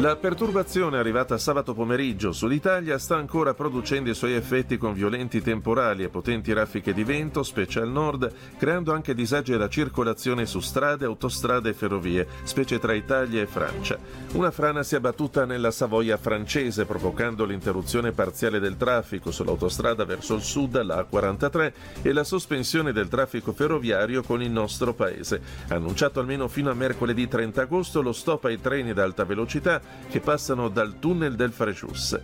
La perturbazione arrivata sabato pomeriggio sull'Italia sta ancora producendo i suoi effetti con violenti temporali e potenti raffiche di vento, specie al nord, creando anche disagi alla circolazione su strade, autostrade e ferrovie, specie tra Italia e Francia. Una frana si è abbattuta nella Savoia francese, provocando l'interruzione parziale del traffico sull'autostrada verso il sud, la A43, e la sospensione del traffico ferroviario con il nostro paese. Annunciato almeno fino a mercoledì 30 agosto lo stop ai treni ad alta velocità che passano dal tunnel del Frejus.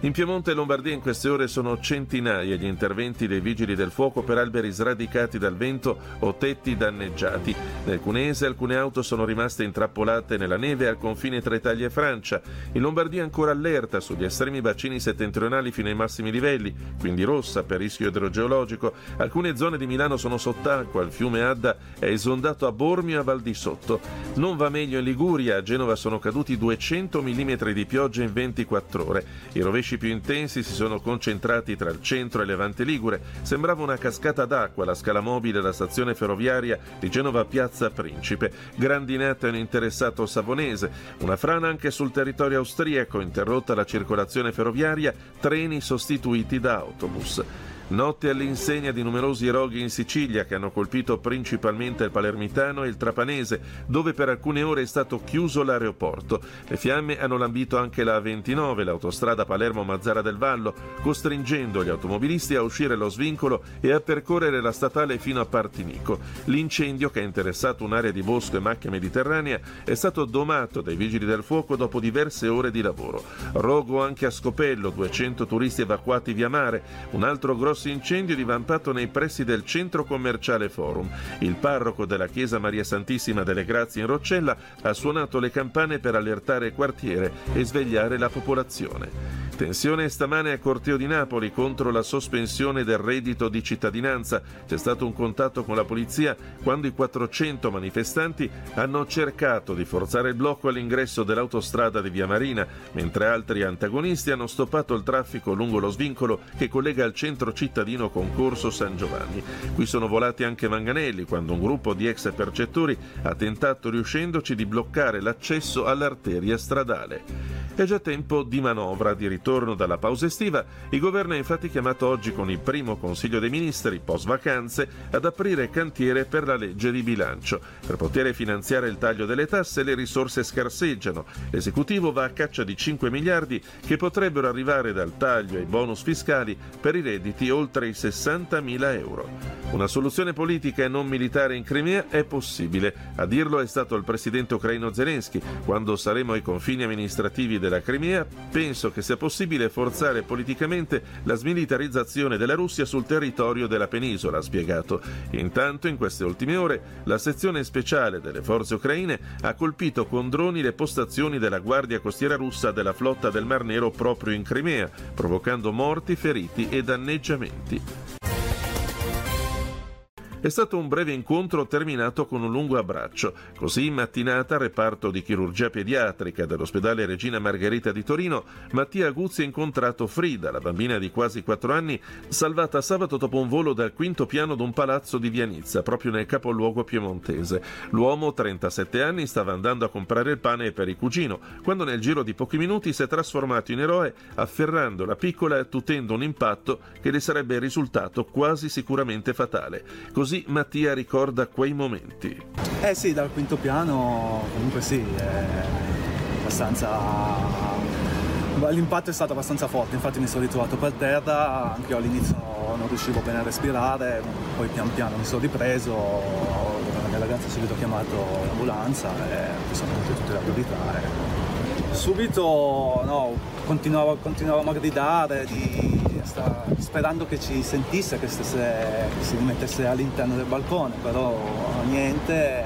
In Piemonte e Lombardia in queste ore sono centinaia gli interventi dei vigili del fuoco per alberi sradicati dal vento o tetti danneggiati. Nel Cunese alcune auto sono rimaste intrappolate nella neve al confine tra Italia e Francia. In Lombardia ancora allerta sugli estremi bacini settentrionali fino ai massimi livelli, quindi rossa per rischio idrogeologico. Alcune zone di Milano sono sott'acqua, il fiume Adda è esondato a Bormio e a Val di Sotto. Non va meglio in Liguria, a Genova sono caduti 200 mm di pioggia in 24 ore. I rovesci più intensi si sono concentrati tra il centro e Levante Ligure. Sembrava una cascata d'acqua la scala mobile della stazione ferroviaria di Genova Piazza Principe. Grandinate hanno interessato Savonese. Una frana anche sul territorio austriaco, interrotta la circolazione ferroviaria, treni sostituiti da autobus. Notte all'insegna di numerosi roghi in Sicilia che hanno colpito principalmente il palermitano e il trapanese, dove per alcune ore è stato chiuso l'aeroporto. Le fiamme hanno lambito anche la A29, l'autostrada Palermo-Mazzara del Vallo, costringendo gli automobilisti a uscire allo svincolo e a percorrere la statale fino a Partinico. L'incendio, che ha interessato un'area di bosco e macchia mediterranea, è stato domato dai vigili del fuoco dopo diverse ore di lavoro. Rogo anche a Scopello, 200 turisti evacuati via mare, un altro grosso incendio divampato nei pressi del centro commerciale Forum. Il parroco della chiesa Maria Santissima delle Grazie in Roccella ha suonato le campane per allertare il quartiere e svegliare la popolazione. Tensione stamane a Corteo di Napoli contro la sospensione del reddito di cittadinanza. C'è stato un contatto con la polizia quando i 400 manifestanti hanno cercato di forzare il blocco all'ingresso dell'autostrada di Via Marina, mentre altri antagonisti hanno stoppato il traffico lungo lo svincolo che collega il centro cittadino con Corso San Giovanni. Qui sono volati anche manganelli quando un gruppo di ex percettori ha tentato riuscendoci di bloccare l'accesso all'arteria stradale. È già tempo di manovra, di ritorno dalla pausa estiva. Il governo è infatti chiamato oggi con il primo Consiglio dei Ministri, post vacanze, ad aprire cantiere per la legge di bilancio. Per poter finanziare il taglio delle tasse le risorse scarseggiano. L'esecutivo va a caccia di 5 miliardi che potrebbero arrivare dal taglio ai bonus fiscali per i redditi oltre i 60 mila euro. Una soluzione politica e non militare in Crimea è possibile. A dirlo è stato il presidente ucraino Zelensky. Quando saremo ai confini amministrativi della Crimea, penso che sia possibile forzare politicamente la smilitarizzazione della Russia sul territorio della penisola, ha spiegato. Intanto, in queste ultime ore, la sezione speciale delle forze ucraine ha colpito con droni le postazioni della Guardia Costiera russa della flotta del Mar Nero proprio in Crimea, provocando morti, feriti e danneggiamenti. È stato un breve incontro terminato con un lungo abbraccio. Così in mattinata, reparto di chirurgia pediatrica dell'ospedale Regina Margherita di Torino, Mattia Guzzi ha incontrato Frida, la bambina di quasi 4 anni, salvata sabato dopo un volo dal quinto piano d'un palazzo di Vianizza, proprio nel capoluogo piemontese. L'uomo, 37 anni, stava andando a comprare il pane per il cugino, quando nel giro di pochi minuti si è trasformato in eroe afferrando la piccola e tutendo un impatto che le sarebbe risultato quasi sicuramente fatale. Così Mattia ricorda quei momenti. Eh sì, dal quinto piano comunque sì, è abbastanza... L'impatto è stato abbastanza forte, infatti mi sono ritrovato per terra, anche io all'inizio non riuscivo bene a respirare, poi pian piano mi sono ripreso, la mia ragazza ha subito chiamato l'ambulanza e mi sono venute tutte le priorità. Subito no, continuavo, continuavamo a gridare, di, sta, sperando che ci sentisse, che, stesse, che si rimettesse all'interno del balcone, però niente.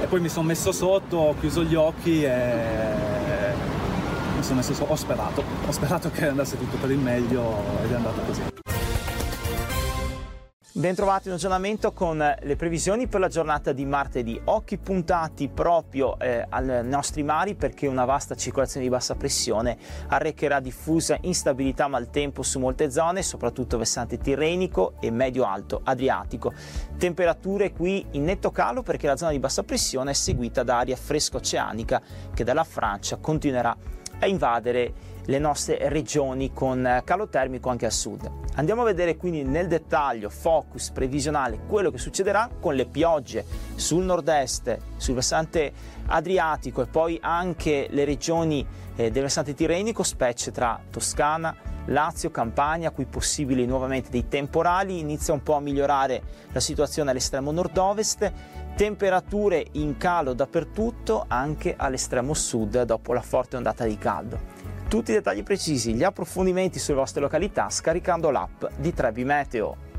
E poi mi sono messo sotto, ho chiuso gli occhi e mi sono messo sotto, ho sperato, ho sperato che andasse tutto per il meglio ed è andato così. Bentrovati in aggiornamento con le previsioni per la giornata di martedì. Occhi puntati proprio eh, ai nostri mari perché una vasta circolazione di bassa pressione arrecherà diffusa instabilità maltempo su molte zone, soprattutto versante tirrenico e medio-alto Adriatico. Temperature qui in netto calo perché la zona di bassa pressione è seguita da aria fresco-oceanica che dalla Francia continuerà a invadere le nostre regioni con calo termico anche al sud. Andiamo a vedere quindi nel dettaglio, focus previsionale, quello che succederà con le piogge sul nord-est, sul versante adriatico e poi anche le regioni eh, del versante tirrenico, specie tra Toscana, Lazio, Campania, qui possibili nuovamente dei temporali, inizia un po' a migliorare la situazione all'estremo nord-ovest, temperature in calo dappertutto, anche all'estremo sud dopo la forte ondata di caldo. Tutti i dettagli precisi, gli approfondimenti sulle vostre località scaricando l'app di Trebi Meteo.